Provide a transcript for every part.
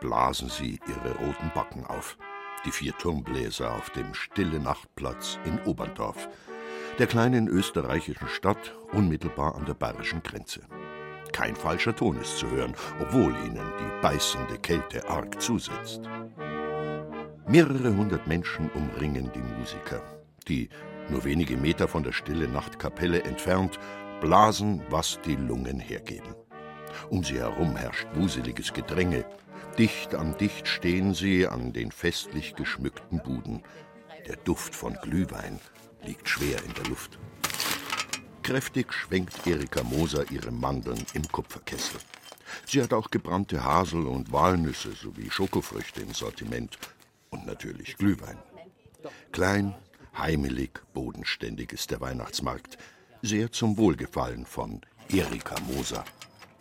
blasen sie ihre roten Backen auf. Die vier Turmbläser auf dem Stille Nachtplatz in Oberndorf, der kleinen österreichischen Stadt unmittelbar an der bayerischen Grenze. Kein falscher Ton ist zu hören, obwohl ihnen die beißende Kälte arg zusetzt. Mehrere hundert Menschen umringen die Musiker, die, nur wenige Meter von der Stille Nachtkapelle entfernt, blasen, was die Lungen hergeben. Um sie herum herrscht wuseliges Gedränge. Dicht an dicht stehen sie an den festlich geschmückten Buden. Der Duft von Glühwein liegt schwer in der Luft. Kräftig schwenkt Erika Moser ihre Mandeln im Kupferkessel. Sie hat auch gebrannte Hasel- und Walnüsse sowie Schokofrüchte im Sortiment und natürlich Glühwein. Klein, heimelig, bodenständig ist der Weihnachtsmarkt, sehr zum Wohlgefallen von Erika Moser.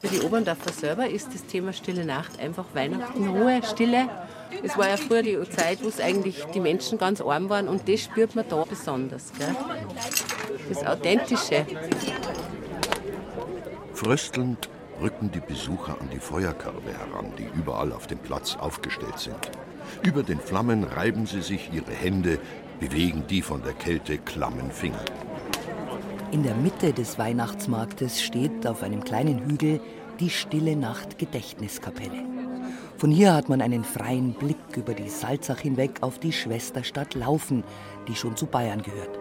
Für die Oberndorfer selber ist das Thema Stille Nacht einfach Weihnachten, Ruhe, Stille. Es war ja früher die Zeit, wo es eigentlich die Menschen ganz arm waren und das spürt man da besonders. Gell? Das Authentische. Fröstelnd rücken die Besucher an die Feuerkörbe heran, die überall auf dem Platz aufgestellt sind. Über den Flammen reiben sie sich ihre Hände, bewegen die von der Kälte klammen Finger. In der Mitte des Weihnachtsmarktes steht auf einem kleinen Hügel die Stille Nacht Gedächtniskapelle. Von hier hat man einen freien Blick über die Salzach hinweg auf die Schwesterstadt Laufen, die schon zu Bayern gehört.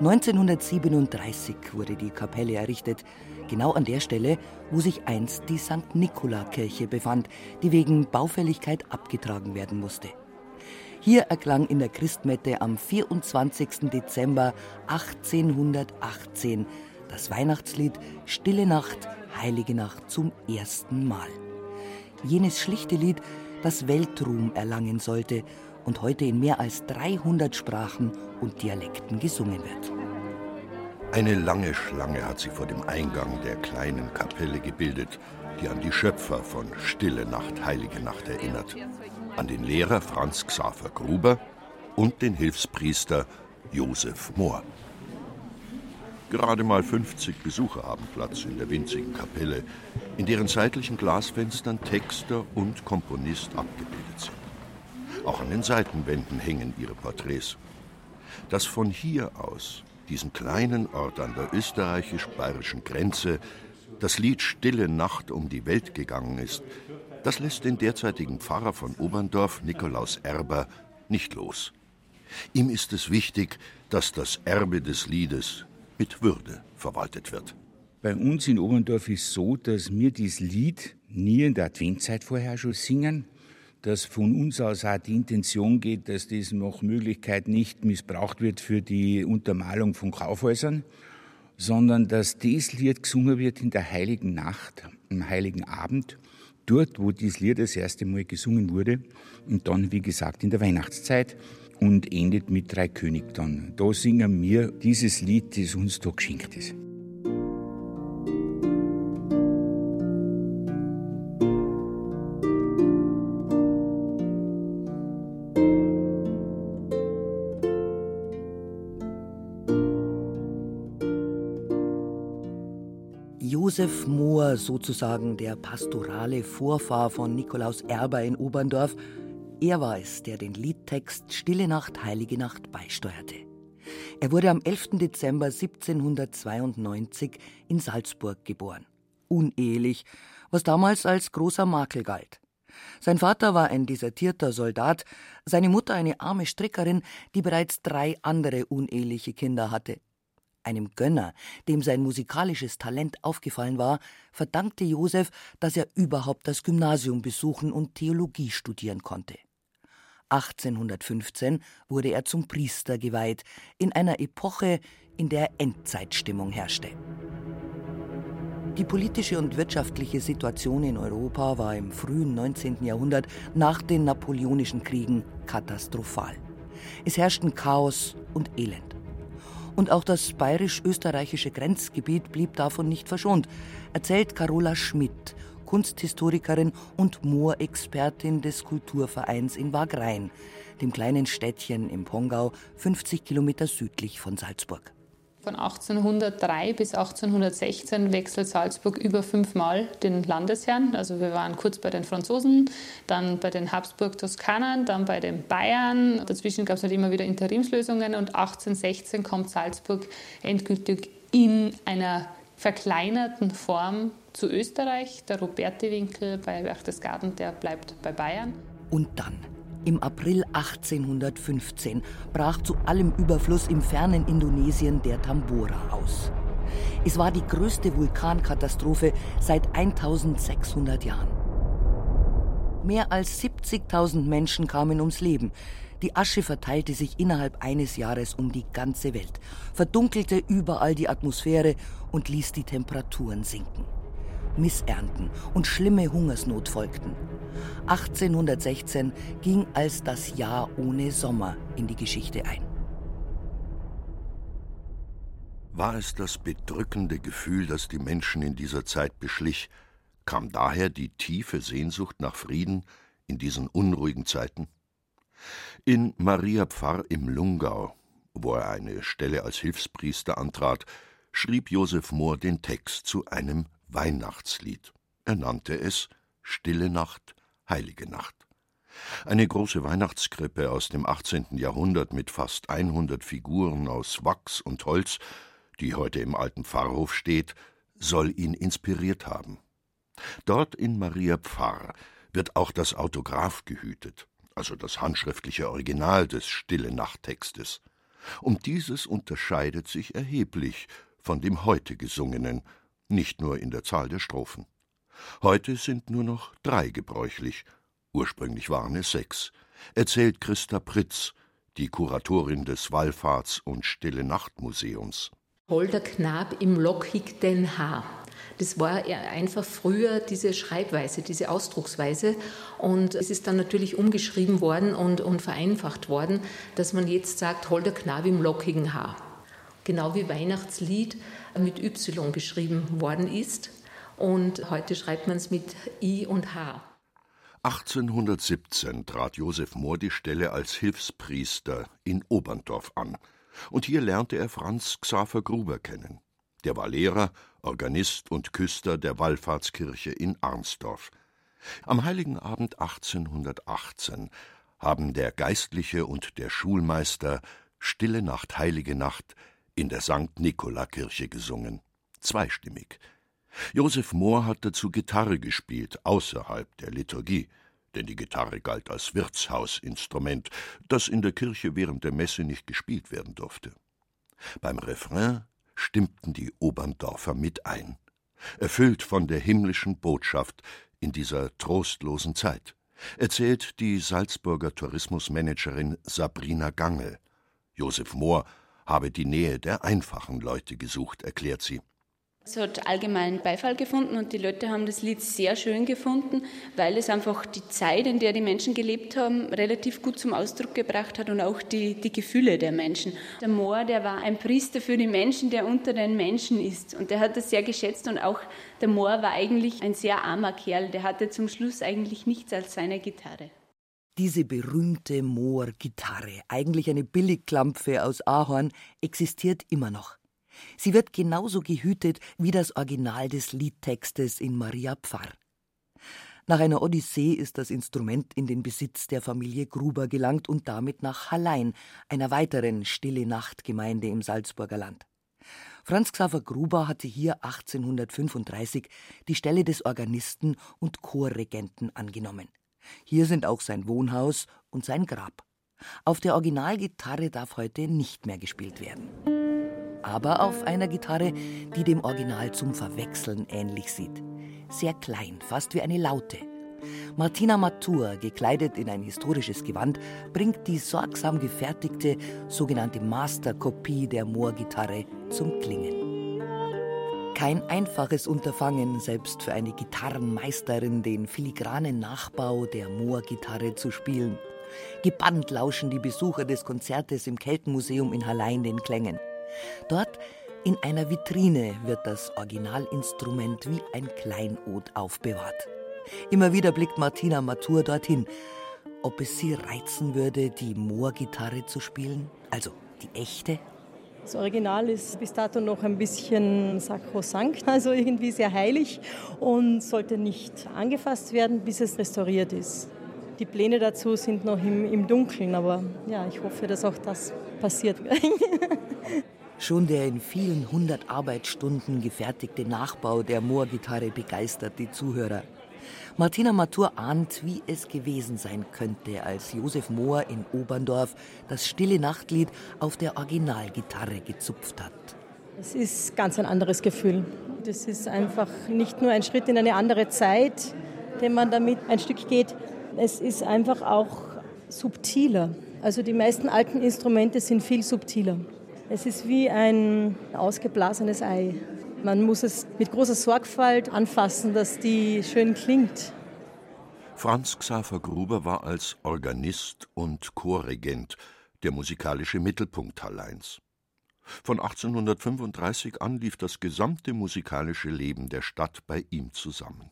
1937 wurde die Kapelle errichtet, genau an der Stelle, wo sich einst die St. Nikola-Kirche befand, die wegen Baufälligkeit abgetragen werden musste. Hier erklang in der Christmette am 24. Dezember 1818 das Weihnachtslied Stille Nacht, Heilige Nacht zum ersten Mal. Jenes schlichte Lied, das Weltruhm erlangen sollte und heute in mehr als 300 Sprachen und Dialekten gesungen wird. Eine lange Schlange hat sich vor dem Eingang der kleinen Kapelle gebildet, die an die Schöpfer von Stille Nacht, Heilige Nacht erinnert an den Lehrer Franz Xaver Gruber und den Hilfspriester Josef Mohr. Gerade mal 50 Besucher haben Platz in der winzigen Kapelle, in deren seitlichen Glasfenstern Texter und Komponist abgebildet sind. Auch an den Seitenwänden hängen ihre Porträts. Dass von hier aus, diesem kleinen Ort an der österreichisch-bayerischen Grenze, das Lied Stille Nacht um die Welt gegangen ist, das lässt den derzeitigen Pfarrer von Oberndorf, Nikolaus Erber, nicht los. Ihm ist es wichtig, dass das Erbe des Liedes mit Würde verwaltet wird. Bei uns in Oberndorf ist es so, dass wir dieses Lied nie in der Adventzeit vorher schon singen, dass von uns aus auch die Intention geht, dass das nach Möglichkeit nicht missbraucht wird für die Untermalung von Kaufhäusern, sondern dass das Lied gesungen wird in der heiligen Nacht, am heiligen Abend dort, wo dieses Lied das erste Mal gesungen wurde und dann, wie gesagt, in der Weihnachtszeit und endet mit Drei König dann. Da singen wir dieses Lied, das uns da geschenkt ist. Josef Mohr, sozusagen der pastorale Vorfahr von Nikolaus Erber in Oberndorf, er war es, der den Liedtext Stille Nacht, Heilige Nacht beisteuerte. Er wurde am 11. Dezember 1792 in Salzburg geboren. Unehelich, was damals als großer Makel galt. Sein Vater war ein desertierter Soldat, seine Mutter eine arme Strickerin, die bereits drei andere uneheliche Kinder hatte. Einem Gönner, dem sein musikalisches Talent aufgefallen war, verdankte Josef, dass er überhaupt das Gymnasium besuchen und Theologie studieren konnte. 1815 wurde er zum Priester geweiht, in einer Epoche, in der Endzeitstimmung herrschte. Die politische und wirtschaftliche Situation in Europa war im frühen 19. Jahrhundert nach den Napoleonischen Kriegen katastrophal. Es herrschten Chaos und Elend. Und auch das bayerisch-österreichische Grenzgebiet blieb davon nicht verschont, erzählt Carola Schmidt, Kunsthistorikerin und Moorexpertin des Kulturvereins in Wagrain, dem kleinen Städtchen im Pongau, 50 Kilometer südlich von Salzburg. Von 1803 bis 1816 wechselt Salzburg über fünfmal den Landesherrn. Also wir waren kurz bei den Franzosen, dann bei den Habsburg-Toskanern, dann bei den Bayern. Dazwischen gab es halt immer wieder Interimslösungen und 1816 kommt Salzburg endgültig in einer verkleinerten Form zu Österreich. Der Roberti-Winkel bei Berchtesgaden, der bleibt bei Bayern. Und dann im April 1815 brach zu allem Überfluss im fernen Indonesien der Tambora aus. Es war die größte Vulkankatastrophe seit 1600 Jahren. Mehr als 70.000 Menschen kamen ums Leben. Die Asche verteilte sich innerhalb eines Jahres um die ganze Welt, verdunkelte überall die Atmosphäre und ließ die Temperaturen sinken. Missernten und schlimme Hungersnot folgten. 1816 ging als das Jahr ohne Sommer in die Geschichte ein. War es das bedrückende Gefühl, das die Menschen in dieser Zeit beschlich, kam daher die tiefe Sehnsucht nach Frieden in diesen unruhigen Zeiten? In Maria Pfarr im Lungau, wo er eine Stelle als Hilfspriester antrat, schrieb Josef Mohr den Text zu einem Weihnachtslied. Er nannte es Stille Nacht, Heilige Nacht. Eine große Weihnachtskrippe aus dem 18. Jahrhundert mit fast 100 Figuren aus Wachs und Holz, die heute im alten Pfarrhof steht, soll ihn inspiriert haben. Dort in Maria Pfarr wird auch das Autograph gehütet, also das handschriftliche Original des Stille Nachttextes. Und dieses unterscheidet sich erheblich von dem heute gesungenen, nicht nur in der Zahl der Strophen. Heute sind nur noch drei gebräuchlich, ursprünglich waren es sechs, erzählt Christa Pritz, die Kuratorin des Wallfahrts- und Stille Nacht Museums. Holder Knab im lockigten Haar. Das war einfach früher diese Schreibweise, diese Ausdrucksweise. Und es ist dann natürlich umgeschrieben worden und, und vereinfacht worden, dass man jetzt sagt, Holder Knab im lockigen Haar. Genau wie Weihnachtslied mit Y geschrieben worden ist. Und heute schreibt man es mit I und H. 1817 trat Josef Mohr die Stelle als Hilfspriester in Oberndorf an. Und hier lernte er Franz Xaver Gruber kennen. Der war Lehrer, Organist und Küster der Wallfahrtskirche in Arnsdorf. Am heiligen Abend 1818 haben der Geistliche und der Schulmeister Stille Nacht, Heilige Nacht in der St. Nikola-Kirche gesungen, zweistimmig. Josef Mohr hat dazu Gitarre gespielt, außerhalb der Liturgie, denn die Gitarre galt als Wirtshausinstrument, das in der Kirche während der Messe nicht gespielt werden durfte. Beim Refrain stimmten die Oberndorfer mit ein, erfüllt von der himmlischen Botschaft in dieser trostlosen Zeit, erzählt die Salzburger Tourismusmanagerin Sabrina Gangel. Josef Mohr habe die Nähe der einfachen Leute gesucht, erklärt sie. Es hat allgemeinen Beifall gefunden und die Leute haben das Lied sehr schön gefunden, weil es einfach die Zeit, in der die Menschen gelebt haben, relativ gut zum Ausdruck gebracht hat und auch die, die Gefühle der Menschen. Der Moor, der war ein Priester für die Menschen, der unter den Menschen ist und der hat das sehr geschätzt und auch der Moor war eigentlich ein sehr armer Kerl, der hatte zum Schluss eigentlich nichts als seine Gitarre. Diese berühmte Moor-Gitarre, eigentlich eine Billigklampfe aus Ahorn, existiert immer noch. Sie wird genauso gehütet wie das Original des Liedtextes in Maria Pfarr. Nach einer Odyssee ist das Instrument in den Besitz der Familie Gruber gelangt und damit nach Hallein, einer weiteren Stille Nacht-Gemeinde im Salzburger Land. Franz Xaver Gruber hatte hier 1835 die Stelle des Organisten und Chorregenten angenommen. Hier sind auch sein Wohnhaus und sein Grab. Auf der Originalgitarre darf heute nicht mehr gespielt werden. Aber auf einer Gitarre, die dem Original zum Verwechseln ähnlich sieht. Sehr klein, fast wie eine Laute. Martina Matur, gekleidet in ein historisches Gewand, bringt die sorgsam gefertigte sogenannte Masterkopie der Moorgitarre zum Klingen. Kein einfaches Unterfangen, selbst für eine Gitarrenmeisterin, den filigranen Nachbau der Moorgitarre zu spielen. Gebannt lauschen die Besucher des Konzertes im Keltenmuseum in Hallein den Klängen. Dort in einer Vitrine wird das Originalinstrument wie ein Kleinod aufbewahrt. Immer wieder blickt Martina Matur dorthin, ob es sie reizen würde, die Moorgitarre zu spielen, also die echte das Original ist bis dato noch ein bisschen sakrosankt, also irgendwie sehr heilig und sollte nicht angefasst werden, bis es restauriert ist. Die Pläne dazu sind noch im, im Dunkeln, aber ja, ich hoffe, dass auch das passiert. Schon der in vielen hundert Arbeitsstunden gefertigte Nachbau der Moorgitarre begeistert die Zuhörer. Martina Matur ahnt, wie es gewesen sein könnte, als Josef Mohr in Oberndorf das Stille Nachtlied auf der Originalgitarre gezupft hat. Es ist ganz ein anderes Gefühl. Das ist einfach nicht nur ein Schritt in eine andere Zeit, den man damit ein Stück geht. Es ist einfach auch subtiler. Also die meisten alten Instrumente sind viel subtiler. Es ist wie ein ausgeblasenes Ei. Man muss es mit großer Sorgfalt anfassen, dass die schön klingt. Franz Xaver Gruber war als Organist und Chorregent der musikalische Mittelpunkt Halleins. Von 1835 an lief das gesamte musikalische Leben der Stadt bei ihm zusammen.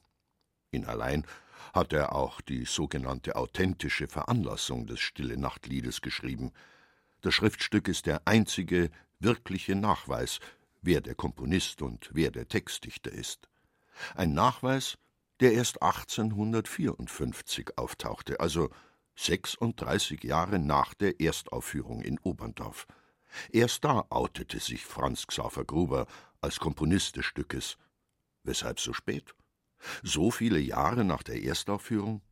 In Hallein hat er auch die sogenannte authentische Veranlassung des Stille Nachtliedes geschrieben. Das Schriftstück ist der einzige wirkliche Nachweis wer der Komponist und wer der Textdichter ist. Ein Nachweis, der erst 1854 auftauchte, also 36 Jahre nach der Erstaufführung in Oberndorf. Erst da outete sich Franz Xaver Gruber als Komponist des Stückes. Weshalb so spät? So viele Jahre nach der Erstaufführung?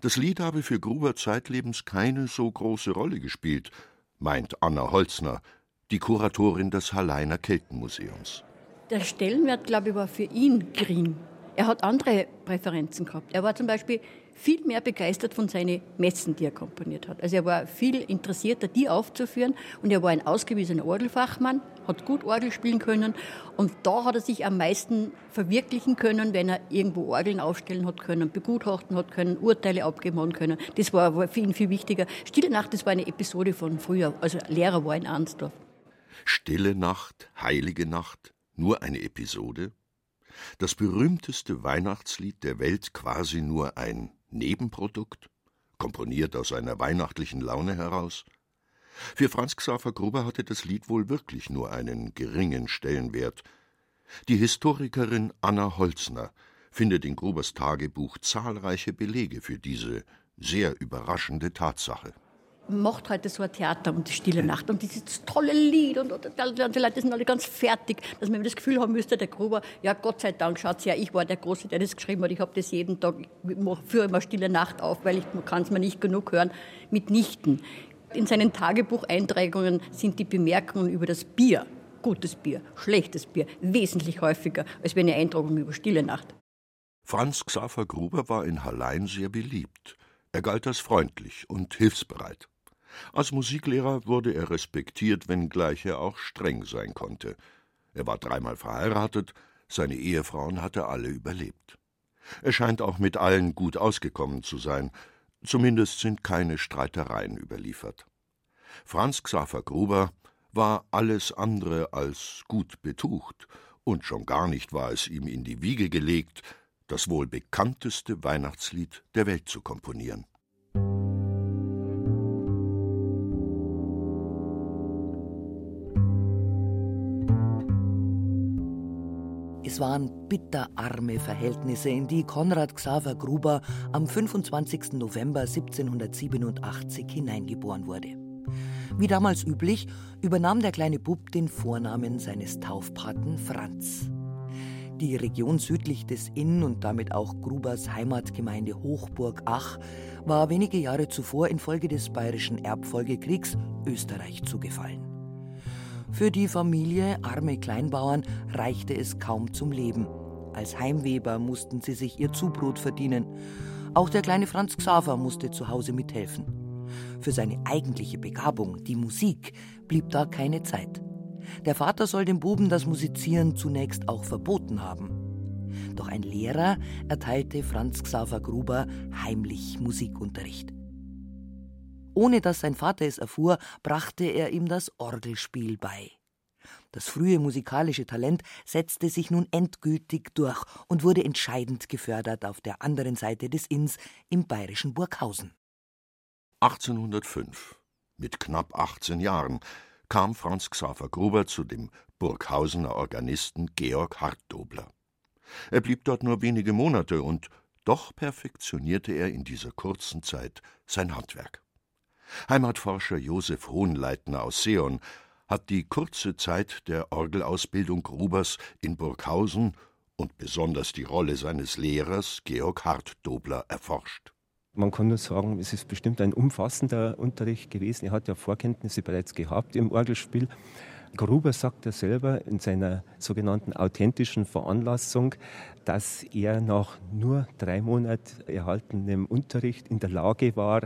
Das Lied habe für Gruber zeitlebens keine so große Rolle gespielt, meint Anna Holzner, die Kuratorin des Halleiner Keltenmuseums. Der Stellenwert, glaube ich, war für ihn gering. Er hat andere Präferenzen gehabt. Er war zum Beispiel viel mehr begeistert von seinen Messen, die er komponiert hat. Also er war viel interessierter, die aufzuführen. Und er war ein ausgewiesener Orgelfachmann, hat gut Orgel spielen können. Und da hat er sich am meisten verwirklichen können, wenn er irgendwo Orgeln aufstellen hat können, begutachten hat können, Urteile abgeben hat können. Das war für ihn viel wichtiger. Stille Nacht, das war eine Episode von früher. Also Lehrer war in Arnsdorf. Stille Nacht, heilige Nacht, nur eine Episode? Das berühmteste Weihnachtslied der Welt quasi nur ein Nebenprodukt, komponiert aus einer weihnachtlichen Laune heraus? Für Franz Xaver Gruber hatte das Lied wohl wirklich nur einen geringen Stellenwert. Die Historikerin Anna Holzner findet in Grubers Tagebuch zahlreiche Belege für diese sehr überraschende Tatsache macht heute so ein Theater um die stille Nacht und dieses tolle Lied und, und, und, die Leute sind alle ganz fertig, dass man das Gefühl haben müsste, der Gruber, ja Gott sei Dank, schaut ja, ich war der Große, der das geschrieben hat, ich habe das jeden Tag, ich führe immer stille Nacht auf, weil ich kann es mir nicht genug hören, mitnichten. In seinen Tagebucheinträgungen sind die Bemerkungen über das Bier, gutes Bier, schlechtes Bier, wesentlich häufiger als eine Eintragung über stille Nacht. Franz Xaver Gruber war in Hallein sehr beliebt. Er galt als freundlich und hilfsbereit. Als Musiklehrer wurde er respektiert, wenngleich er auch streng sein konnte. Er war dreimal verheiratet, seine Ehefrauen hatte alle überlebt. Er scheint auch mit allen gut ausgekommen zu sein, zumindest sind keine Streitereien überliefert. Franz Xaver Gruber war alles andere als gut betucht, und schon gar nicht war es ihm in die Wiege gelegt, das wohl bekannteste Weihnachtslied der Welt zu komponieren. Es waren bitterarme Verhältnisse, in die Konrad Xaver Gruber am 25. November 1787 hineingeboren wurde. Wie damals üblich, übernahm der kleine Bub den Vornamen seines Taufpaten Franz. Die Region südlich des Inn und damit auch Grubers Heimatgemeinde Hochburg Ach war wenige Jahre zuvor infolge des Bayerischen Erbfolgekriegs Österreich zugefallen. Für die Familie, arme Kleinbauern, reichte es kaum zum Leben. Als Heimweber mussten sie sich ihr Zubrot verdienen. Auch der kleine Franz Xaver musste zu Hause mithelfen. Für seine eigentliche Begabung, die Musik, blieb da keine Zeit. Der Vater soll dem Buben das Musizieren zunächst auch verboten haben. Doch ein Lehrer erteilte Franz Xaver Gruber heimlich Musikunterricht. Ohne dass sein Vater es erfuhr, brachte er ihm das Orgelspiel bei. Das frühe musikalische Talent setzte sich nun endgültig durch und wurde entscheidend gefördert auf der anderen Seite des Inns im bayerischen Burghausen. 1805, mit knapp 18 Jahren, kam Franz Xaver Gruber zu dem Burghausener Organisten Georg Hartdobler. Er blieb dort nur wenige Monate und doch perfektionierte er in dieser kurzen Zeit sein Handwerk. Heimatforscher Josef Hohenleitner aus Seon hat die kurze Zeit der Orgelausbildung Grubers in Burghausen und besonders die Rolle seines Lehrers Georg Hartdobler erforscht. Man kann nur sagen, es ist bestimmt ein umfassender Unterricht gewesen. Er hat ja Vorkenntnisse bereits gehabt im Orgelspiel. Gruber sagt ja selber in seiner sogenannten authentischen Veranlassung, dass er nach nur drei Monaten erhaltenem Unterricht in der Lage war,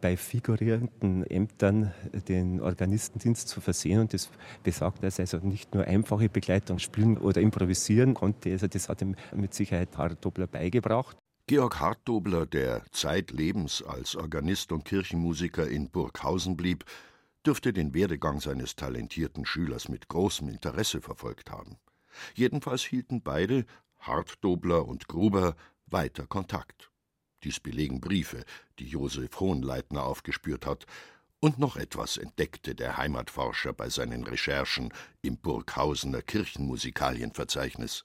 bei figurierenden Ämtern den Organistendienst zu versehen. Und das besagt, dass er also nicht nur einfache Begleitung spielen oder improvisieren konnte. Also das hat ihm mit Sicherheit Hartobler beigebracht. Georg Hartobler, der zeitlebens als Organist und Kirchenmusiker in Burghausen blieb, dürfte den Werdegang seines talentierten Schülers mit großem Interesse verfolgt haben. Jedenfalls hielten beide, Hartdobler und Gruber, weiter Kontakt. Dies belegen Briefe, die Josef Hohenleitner aufgespürt hat, und noch etwas entdeckte der Heimatforscher bei seinen Recherchen im Burghausener Kirchenmusikalienverzeichnis.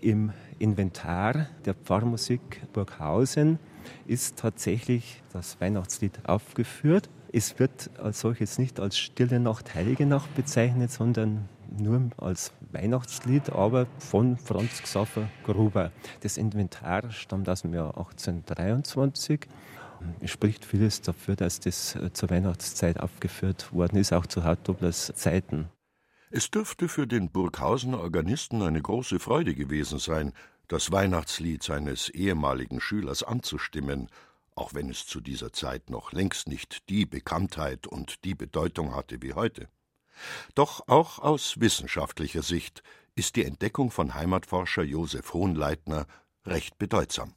Im Inventar der Pfarrmusik Burghausen ist tatsächlich das Weihnachtslied aufgeführt. Es wird als solches nicht als Stille Nacht, Heilige Nacht bezeichnet, sondern nur als Weihnachtslied, aber von Franz Xaver Gruber. Das Inventar stammt aus dem Jahr 1823. Es spricht vieles dafür, dass das äh, zur Weihnachtszeit aufgeführt worden ist, auch zu Hartdoblers Zeiten. Es dürfte für den Burghausener Organisten eine große Freude gewesen sein, das Weihnachtslied seines ehemaligen Schülers anzustimmen, auch wenn es zu dieser Zeit noch längst nicht die Bekanntheit und die Bedeutung hatte wie heute. Doch auch aus wissenschaftlicher Sicht ist die Entdeckung von Heimatforscher Josef Hohenleitner recht bedeutsam.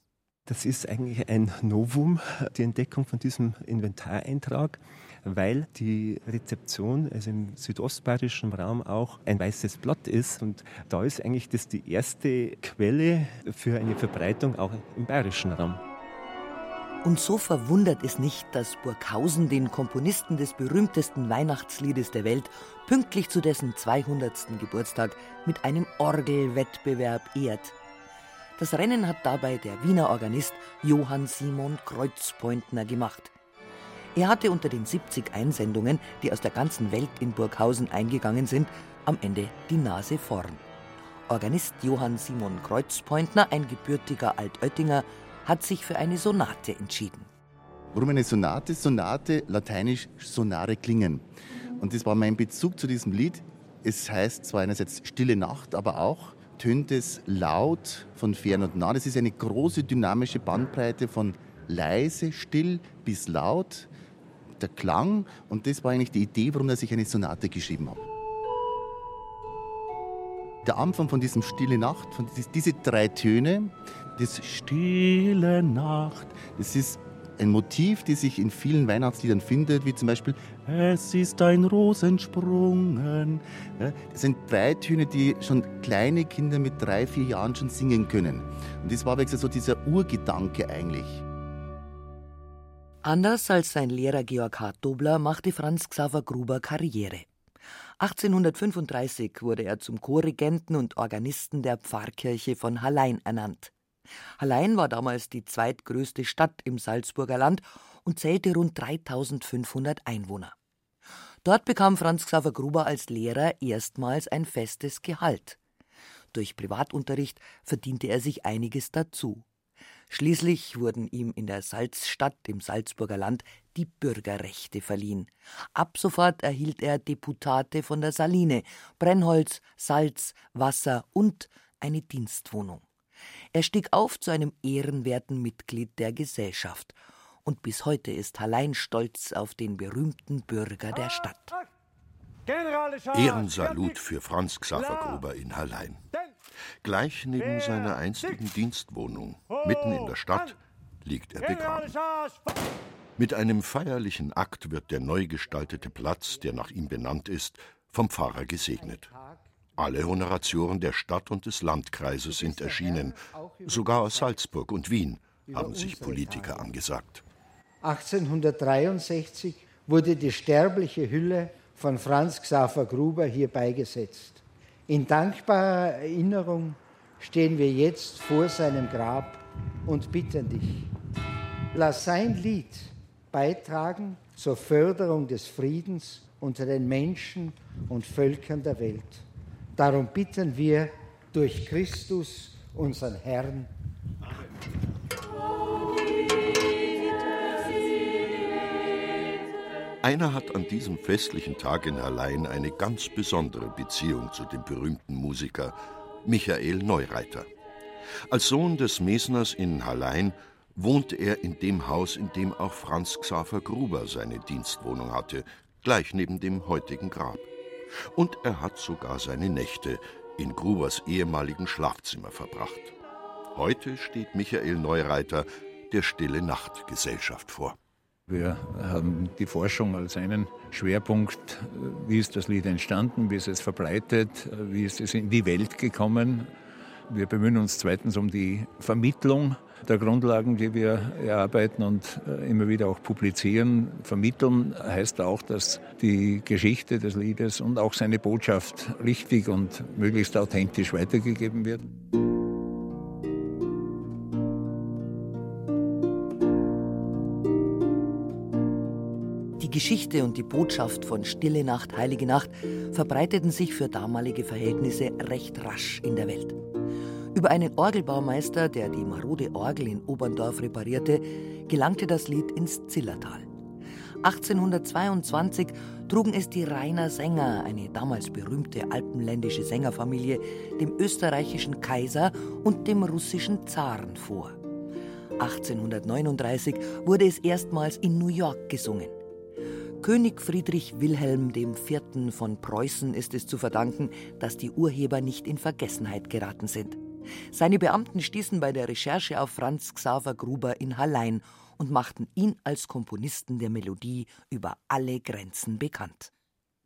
Das ist eigentlich ein Novum, die Entdeckung von diesem Inventareintrag, weil die Rezeption, also im südostbayerischen Raum auch ein weißes Blatt ist. Und da ist eigentlich das die erste Quelle für eine Verbreitung auch im bayerischen Raum. Und so verwundert es nicht, dass Burghausen den Komponisten des berühmtesten Weihnachtsliedes der Welt pünktlich zu dessen 200. Geburtstag mit einem Orgelwettbewerb ehrt. Das Rennen hat dabei der Wiener Organist Johann Simon Kreuzpointner gemacht. Er hatte unter den 70 Einsendungen, die aus der ganzen Welt in Burghausen eingegangen sind, am Ende die Nase vorn. Organist Johann Simon Kreuzpointner, ein gebürtiger Altöttinger, hat sich für eine Sonate entschieden. Warum eine Sonate? Sonate, lateinisch sonare klingen. Und das war mein Bezug zu diesem Lied. Es heißt zwar einerseits Stille Nacht, aber auch tönt es laut von fern und nah. Das ist eine große dynamische Bandbreite von leise, still bis laut. Der Klang und das war eigentlich die Idee, warum ich eine Sonate geschrieben habe. Der Anfang von diesem Stille Nacht, von diese drei Töne, das Stille Nacht, das ist ein Motiv, das sich in vielen Weihnachtsliedern findet, wie zum Beispiel Es ist ein Rosensprungen. das sind drei Töne, die schon kleine Kinder mit drei, vier Jahren schon singen können. Und das war so dieser Urgedanke eigentlich. Anders als sein Lehrer Georg Hartdobler machte Franz Xaver Gruber Karriere. 1835 wurde er zum Chorregenten und Organisten der Pfarrkirche von Hallein ernannt. Hallein war damals die zweitgrößte Stadt im Salzburger Land und zählte rund 3500 Einwohner. Dort bekam Franz Xaver Gruber als Lehrer erstmals ein festes Gehalt. Durch Privatunterricht verdiente er sich einiges dazu. Schließlich wurden ihm in der Salzstadt im Salzburger Land die Bürgerrechte verliehen. Ab sofort erhielt er Deputate von der Saline, Brennholz, Salz, Wasser und eine Dienstwohnung. Er stieg auf zu einem ehrenwerten Mitglied der Gesellschaft. Und bis heute ist Hallein stolz auf den berühmten Bürger der Stadt. Ehrensalut für Franz Xaver Gruber in Hallein. Gleich neben seiner einstigen Dienstwohnung, mitten in der Stadt, liegt er begraben. Mit einem feierlichen Akt wird der neu gestaltete Platz, der nach ihm benannt ist, vom Pfarrer gesegnet. Alle Honoratioren der Stadt und des Landkreises sind erschienen, sogar aus Salzburg und Wien haben sich Politiker angesagt. 1863 wurde die sterbliche Hülle von Franz Xaver Gruber hier beigesetzt. In dankbarer Erinnerung stehen wir jetzt vor seinem Grab und bitten dich, lass sein Lied beitragen zur Förderung des Friedens unter den Menschen und Völkern der Welt. Darum bitten wir durch Christus, unseren Herrn. Einer hat an diesem festlichen Tag in Hallein eine ganz besondere Beziehung zu dem berühmten Musiker Michael Neureiter. Als Sohn des Mesners in Hallein wohnte er in dem Haus, in dem auch Franz Xaver Gruber seine Dienstwohnung hatte, gleich neben dem heutigen Grab. Und er hat sogar seine Nächte in Grubers ehemaligen Schlafzimmer verbracht. Heute steht Michael Neureiter der Stille Nacht Gesellschaft vor. Wir haben die Forschung als einen Schwerpunkt. Wie ist das Lied entstanden? Wie ist es verbreitet? Wie ist es in die Welt gekommen? Wir bemühen uns zweitens um die Vermittlung der Grundlagen, die wir erarbeiten und äh, immer wieder auch publizieren. Vermitteln heißt auch, dass die Geschichte des Liedes und auch seine Botschaft richtig und möglichst authentisch weitergegeben wird. Die Geschichte und die Botschaft von Stille Nacht, Heilige Nacht verbreiteten sich für damalige Verhältnisse recht rasch in der Welt. Über einen Orgelbaumeister, der die marode Orgel in Oberndorf reparierte, gelangte das Lied ins Zillertal. 1822 trugen es die Rainer Sänger, eine damals berühmte alpenländische Sängerfamilie, dem österreichischen Kaiser und dem russischen Zaren vor. 1839 wurde es erstmals in New York gesungen. König Friedrich Wilhelm IV. von Preußen ist es zu verdanken, dass die Urheber nicht in Vergessenheit geraten sind. Seine Beamten stießen bei der Recherche auf Franz Xaver Gruber in Hallein und machten ihn als Komponisten der Melodie über alle Grenzen bekannt.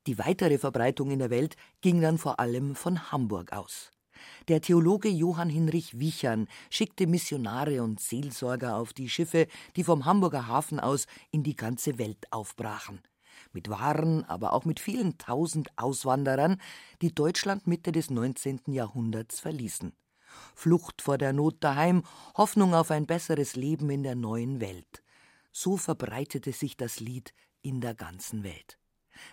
Die weitere Verbreitung in der Welt ging dann vor allem von Hamburg aus. Der Theologe Johann Hinrich Wichern schickte Missionare und Seelsorger auf die Schiffe, die vom Hamburger Hafen aus in die ganze Welt aufbrachen. Mit Waren, aber auch mit vielen tausend Auswanderern, die Deutschland Mitte des 19. Jahrhunderts verließen. Flucht vor der Not daheim, Hoffnung auf ein besseres Leben in der neuen Welt. So verbreitete sich das Lied in der ganzen Welt.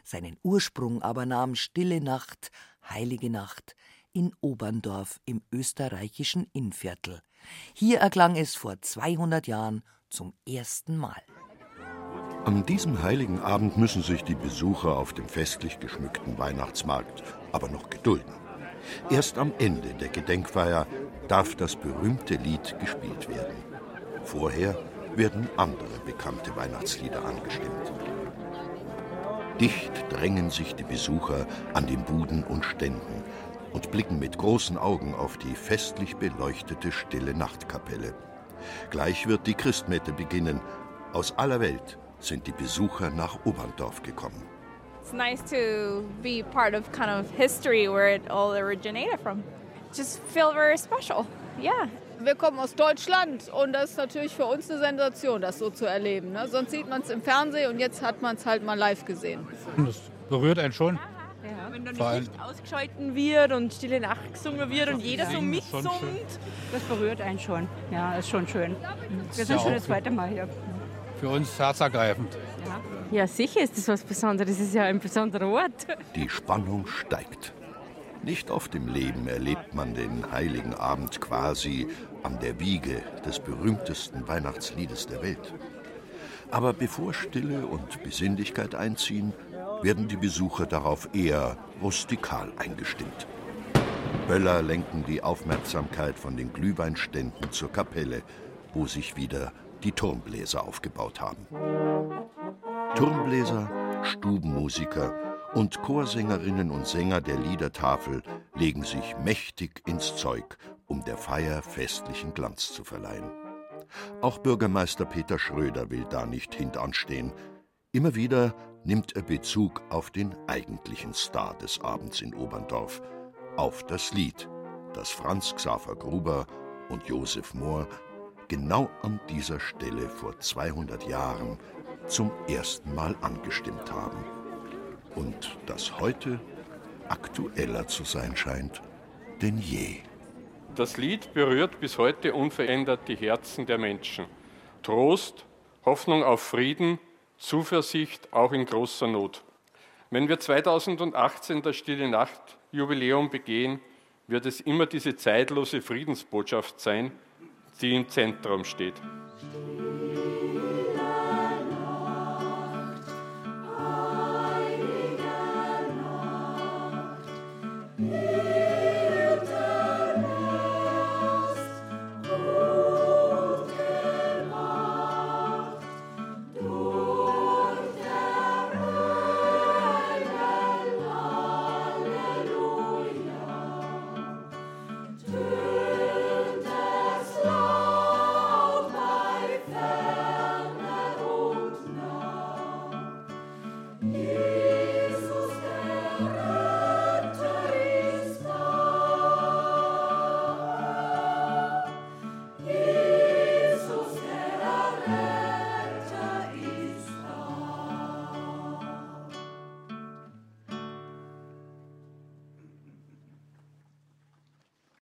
Seinen Ursprung aber nahm Stille Nacht, Heilige Nacht in Oberndorf im österreichischen Innviertel. Hier erklang es vor 200 Jahren zum ersten Mal. An diesem heiligen Abend müssen sich die Besucher auf dem festlich geschmückten Weihnachtsmarkt aber noch gedulden. Erst am Ende der Gedenkfeier darf das berühmte Lied gespielt werden. Vorher werden andere bekannte Weihnachtslieder angestimmt. Dicht drängen sich die Besucher an den Buden und Ständen und blicken mit großen Augen auf die festlich beleuchtete stille Nachtkapelle. Gleich wird die Christmette beginnen. Aus aller Welt sind die Besucher nach Oberndorf gekommen. It's nice to be part of kind of history where it all originated from. Just feel very special. Yeah. Wir kommen aus Deutschland und das ist natürlich für uns eine Sensation, das so zu erleben. Ne? Sonst sieht man es im Fernsehen und jetzt hat man es halt mal live gesehen. Das berührt einen schon. Ja, wenn dann die Licht ausgeschalten wird und Stille Nacht gesungen wird und jeder so mitsummt, das berührt einen schon. Ja, ist schon schön. Wir sind schon das zweite Mal hier. Für uns herzergreifend. Ja. Sicher ist das was Besonderes. Das ist ja ein besonderer Ort. Die Spannung steigt. Nicht oft im Leben erlebt man den heiligen Abend quasi an der Wiege des berühmtesten Weihnachtsliedes der Welt. Aber bevor Stille und Besinnlichkeit einziehen, werden die Besucher darauf eher rustikal eingestimmt. Böller lenken die Aufmerksamkeit von den Glühweinständen zur Kapelle, wo sich wieder die Turmbläser aufgebaut haben. Turmbläser, Stubenmusiker Und Chorsängerinnen und Sänger der Liedertafel legen sich mächtig ins Zeug, um der Feier festlichen Glanz zu verleihen. Auch Bürgermeister Peter Schröder will da nicht hintanstehen. Immer wieder nimmt er Bezug auf den eigentlichen Star des Abends in Oberndorf, auf das Lied, das Franz Xaver Gruber und Josef Mohr genau an dieser Stelle vor 200 Jahren zum ersten Mal angestimmt haben. Und das heute aktueller zu sein scheint denn je. Das Lied berührt bis heute unverändert die Herzen der Menschen. Trost, Hoffnung auf Frieden, Zuversicht auch in großer Not. Wenn wir 2018 das Stille Nacht Jubiläum begehen, wird es immer diese zeitlose Friedensbotschaft sein, die im Zentrum steht.